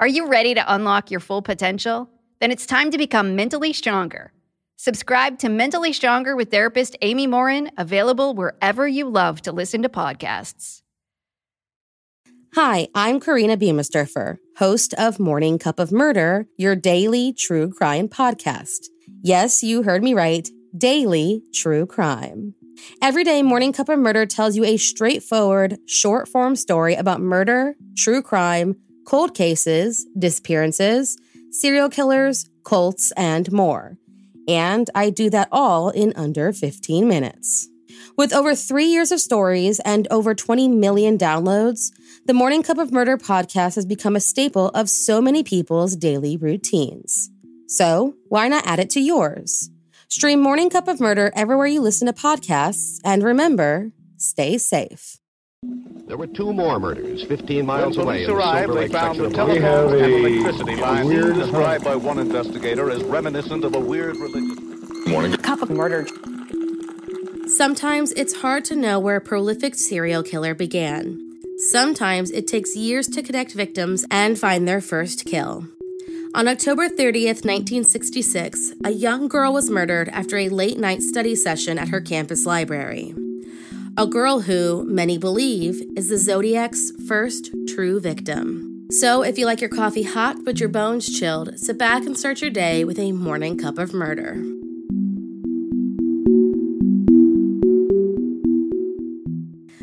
Are you ready to unlock your full potential? Then it's time to become mentally stronger. Subscribe to Mentally Stronger with therapist Amy Morin, available wherever you love to listen to podcasts. Hi, I'm Karina Biemersdorfer, host of Morning Cup of Murder, your daily true crime podcast. Yes, you heard me right daily true crime. Every day, Morning Cup of Murder tells you a straightforward, short form story about murder, true crime, cold cases, disappearances, serial killers, cults, and more. And I do that all in under 15 minutes. With over three years of stories and over 20 million downloads, the Morning Cup of Murder podcast has become a staple of so many people's daily routines. So, why not add it to yours? Stream Morning Cup of Murder everywhere you listen to podcasts, and remember, stay safe. There were two more murders 15 miles away. when away. police arrived, they found the telephones and electricity line lines described by one investigator as reminiscent of a weird religion. Morning. Cup of murder. Sometimes it's hard to know where a prolific serial killer began. Sometimes it takes years to connect victims and find their first kill. On October 30th, 1966, a young girl was murdered after a late night study session at her campus library. A girl who, many believe, is the Zodiac's first true victim. So, if you like your coffee hot but your bones chilled, sit back and start your day with a morning cup of murder.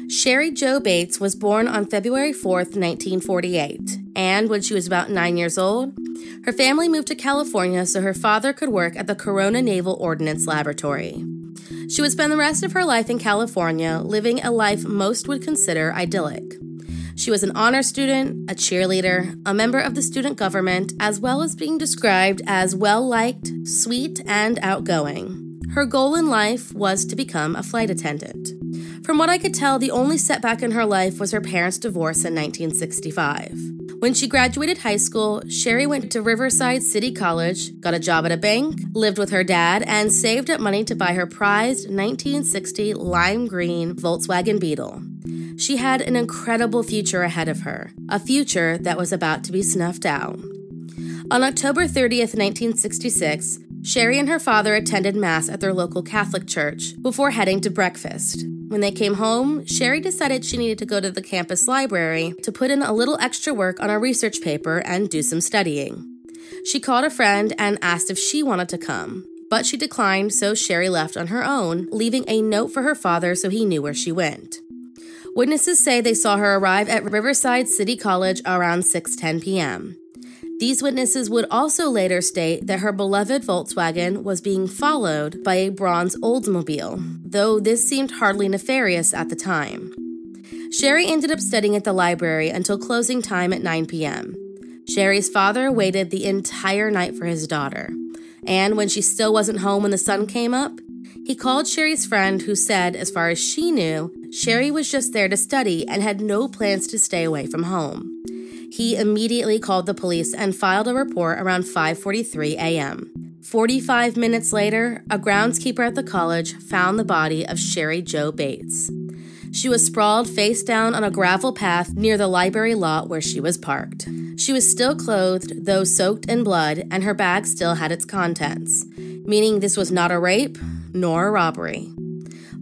Cheri Jo Bates was born on February 4, 1948, and when she was about nine years old, her family moved to California so her father could work at the Corona Naval Ordnance Laboratory. She would spend the rest of her life in California, living a life most would consider idyllic. She was an honor student, a cheerleader, a member of the student government, as well as being described as well liked, sweet, and outgoing. Her goal in life was to become a flight attendant. From what I could tell, the only setback in her life was her parents' divorce in 1965. When she graduated high school, Cheri went to Riverside City College, got a job at a bank, lived with her dad, and saved up money to buy her prized 1960 lime green Volkswagen Beetle. She had an incredible future ahead of her, a future that was about to be snuffed out. On October 30th, 1966, Cheri and her father attended Mass at their local Catholic church before heading to breakfast. When they came home, Cheri decided she needed to go to the campus library to put in a little extra work on a research paper and do some studying. She called a friend and asked if she wanted to come, but she declined, so Cheri left on her own, leaving a note for her father so he knew where she went. Witnesses say they saw her arrive at Riverside City College around 6:10 p.m. These witnesses would also later state that her beloved Volkswagen was being followed by a bronze Oldsmobile, though this seemed hardly nefarious at the time. Cheri ended up studying at the library until closing time at 9 p.m. Cheri's father waited the entire night for his daughter, and when she still wasn't home when the sun came up, he called Cheri's friend who said, as far as she knew, Cheri was just there to study and had no plans to stay away from home. He immediately called the police and filed a report around 5:43 a.m. 45 minutes later, a groundskeeper at the college found the body of Cheri Jo Bates. She was sprawled face down on a gravel path near the library lot where she was parked. She was still clothed, though soaked in blood, and her bag still had its contents, meaning this was not a rape nor a robbery.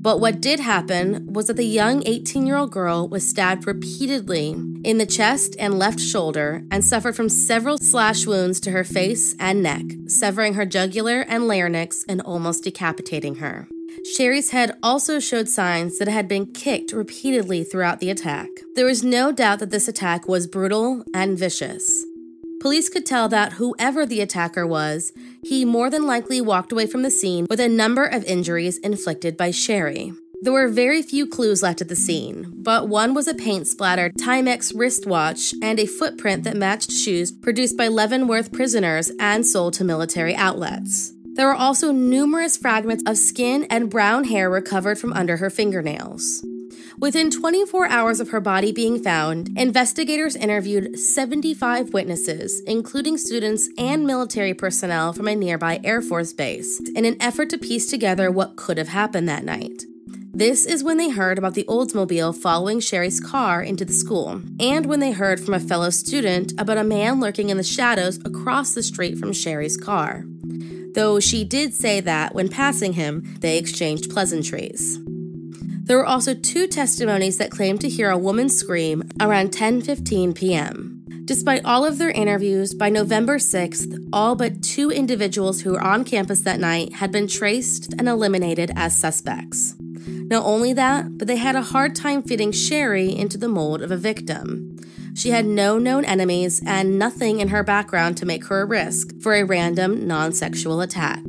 But what did happen was that the young 18 year old girl was stabbed repeatedly in the chest and left shoulder and suffered from several slash wounds to her face and neck, severing her jugular and larynx and almost decapitating her. Cheri's head also showed signs that it had been kicked repeatedly throughout the attack. There is no doubt that this attack was brutal and vicious. Police could tell that whoever the attacker was, he more than likely walked away from the scene with a number of injuries inflicted by Cheri. There were very few clues left at the scene, but one was a paint splattered Timex wristwatch and a footprint that matched shoes produced by Leavenworth prisoners and sold to military outlets. There were also numerous fragments of skin and brown hair recovered from under her fingernails. Within 24 hours of her body being found, investigators interviewed 75 witnesses, including students and military personnel from a nearby Air Force base, in an effort to piece together what could have happened that night. This is when they heard about the Oldsmobile following Cheri's car into the school, and when they heard from a fellow student about a man lurking in the shadows across the street from Cheri's car. Though she did say that when passing him, they exchanged pleasantries. There were also two testimonies that claimed to hear a woman scream around 10:15 p.m. Despite all of their interviews, by November 6th, all but two individuals who were on campus that night had been traced and eliminated as suspects. Not only that, but they had a hard time fitting Cheri into the mold of a victim. She had no known enemies and nothing in her background to make her a risk for a random non sexual attack.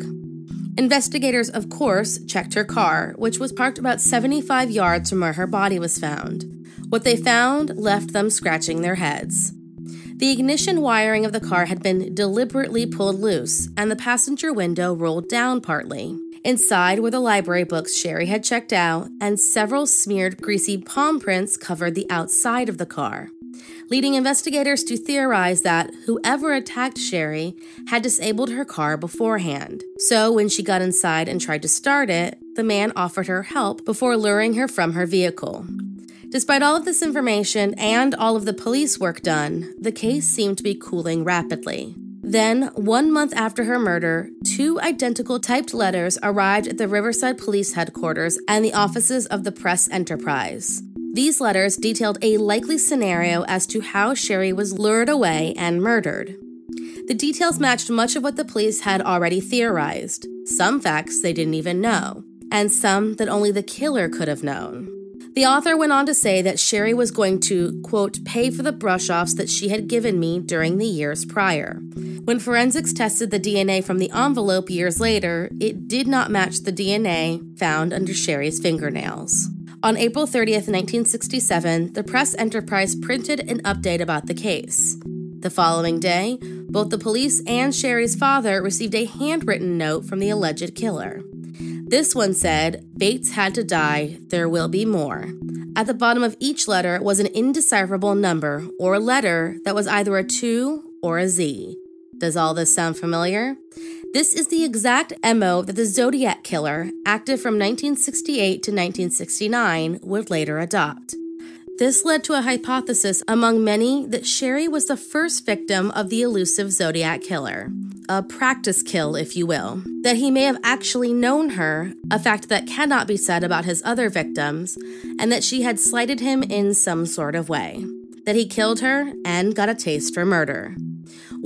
Investigators, of course, checked her car, which was parked about 75 yards from where her body was found. What they found left them scratching their heads. The ignition wiring of the car had been deliberately pulled loose, and the passenger window rolled down partly. Inside were the library books Cheri had checked out, and several smeared, greasy palm prints covered the outside of the car leading investigators to theorize that whoever attacked Cheri had disabled her car beforehand. So when she got inside and tried to start it, the man offered her help before luring her from her vehicle. Despite all of this information and all of the police work done, the case seemed to be cooling rapidly. Then, one month after her murder, two identical typed letters arrived at the Riverside Police Headquarters and the offices of the Press Enterprise. These letters detailed a likely scenario as to how Cheri was lured away and murdered. The details matched much of what the police had already theorized, some facts they didn't even know, and some that only the killer could have known. The author went on to say that Cheri was going to, quote, pay for the brush offs that she had given me during the years prior. When forensics tested the DNA from the envelope years later, it did not match the DNA found under Cheri's fingernails. On April 30th, 1967, the Press Enterprise printed an update about the case. The following day, both the police and Cheri's father received a handwritten note from the alleged killer. This one said, Bates had to die, there will be more. At the bottom of each letter was an indecipherable number or letter that was either a 2 or a Z. Does all this sound familiar? This is the exact MO that the Zodiac Killer, active from 1968 to 1969, would later adopt. This led to a hypothesis among many that Cheri was the first victim of the elusive Zodiac Killer. A practice kill, if you will. That he may have actually known her, a fact that cannot be said about his other victims, and that she had slighted him in some sort of way. That he killed her and got a taste for murder.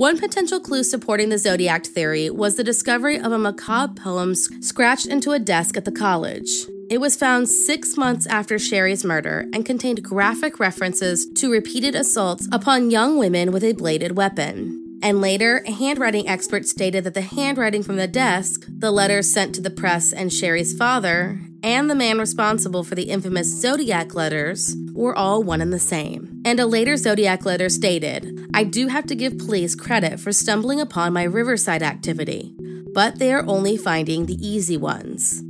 One potential clue supporting the Zodiac theory was the discovery of a macabre poem scratched into a desk at the college. It was found six months after Cheri's murder and contained graphic references to repeated assaults upon young women with a bladed weapon. And later, a handwriting experts stated that the handwriting from the desk, the letters sent to the press and Cheri's father, and the man responsible for the infamous Zodiac letters were all one and the same. And a later Zodiac letter stated, I do have to give police credit for stumbling upon my Riverside activity, but they are only finding the easy ones.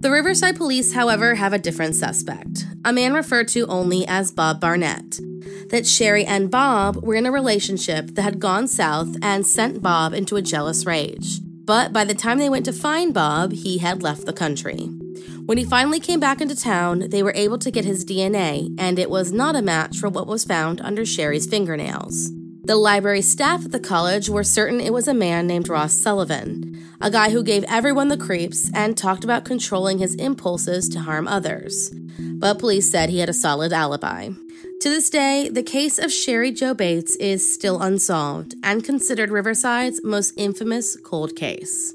The Riverside police, however, have a different suspect, a man referred to only as Bob Barnett that Cheri and Bob were in a relationship that had gone south and sent Bob into a jealous rage. But by the time they went to find Bob, he had left the country. When he finally came back into town, they were able to get his DNA, and it was not a match for what was found under Cheri's fingernails. The library staff at the college were certain it was a man named Ross Sullivan, a guy who gave everyone the creeps and talked about controlling his impulses to harm others. But police said he had a solid alibi. To this day, the case of Cheri Jo Bates is still unsolved and considered Riverside's most infamous cold case.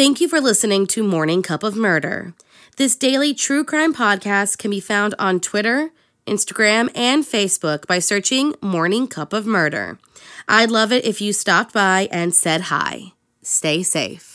Thank you for listening to Morning Cup of Murder. This daily true crime podcast can be found on Twitter, Instagram, and Facebook by searching Morning Cup of Murder. I'd love it if you stopped by and said hi. Stay safe.